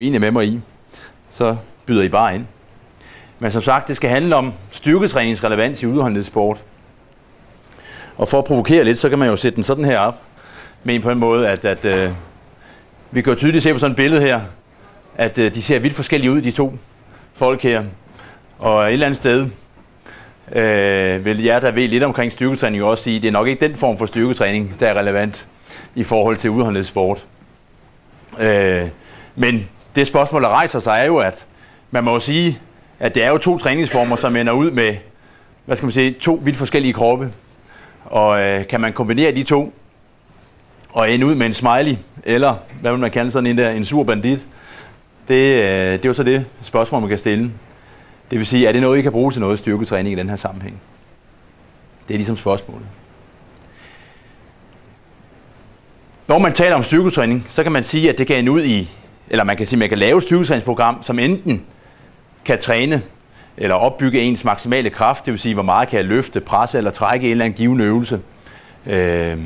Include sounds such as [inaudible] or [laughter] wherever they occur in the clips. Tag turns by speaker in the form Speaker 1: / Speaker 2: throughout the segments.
Speaker 1: enige med mig i, så byder I bare ind. Men som sagt, det skal handle om styrketræningens relevans i udholdenhedssport. Og for at provokere lidt, så kan man jo sætte den sådan her op. Men på en måde, at, at øh, vi kan jo tydeligt se på sådan et billede her, at øh, de ser vidt forskellige ud, de to folk her. Og et eller andet sted øh, vil jeg, der ved lidt omkring styrketræning, jo også sige, at det er nok ikke den form for styrketræning, der er relevant i forhold til udholdenhedssport. Øh, men det spørgsmål, der rejser sig, er jo, at man må jo sige, at det er jo to træningsformer, som ender ud med, hvad skal man sige, to vidt forskellige kroppe. Og øh, kan man kombinere de to, og ende ud med en smiley, eller hvad vil man kalde sådan en der, en sur bandit, det, øh, det er jo så det spørgsmål, man kan stille. Det vil sige, er det noget, I kan bruge til noget styrketræning i den her sammenhæng? Det er ligesom spørgsmålet. Når man taler om styrketræning, så kan man sige, at det kan ende ud i, eller man kan sige, man kan lave et styrketræningsprogram, som enten kan træne eller opbygge ens maksimale kraft, det vil sige, hvor meget kan jeg løfte, presse eller trække en eller anden given øvelse. Øh,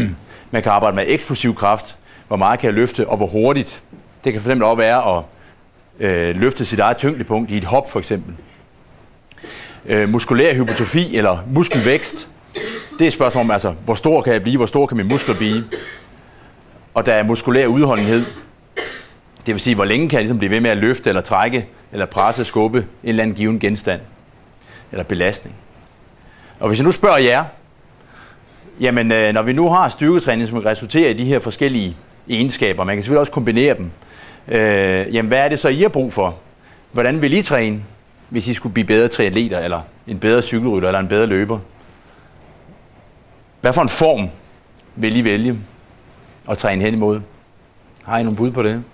Speaker 1: [clears throat] man kan arbejde med eksplosiv kraft, hvor meget kan jeg løfte, og hvor hurtigt. Det kan fx også være at øh, løfte sit eget tyngdepunkt i et hop for eksempel. Øh, muskulær hypotrofi eller muskelvækst, det er et spørgsmål om, altså, hvor stor kan jeg blive, hvor stor kan min muskler blive. Og der er muskulær udholdenhed, det vil sige, hvor længe kan jeg ligesom blive ved med at løfte eller trække eller presse, skubbe en eller anden given genstand eller belastning. Og hvis jeg nu spørger jer, jamen øh, når vi nu har styrketræning, som resulterer i de her forskellige egenskaber, man kan selvfølgelig også kombinere dem, øh, jamen hvad er det så, I har brug for? Hvordan vil I træne, hvis I skulle blive bedre triatleter, eller en bedre cykelrytter, eller en bedre løber? Hvad for en form vil I vælge at træne hen imod? Har I nogle bud på det?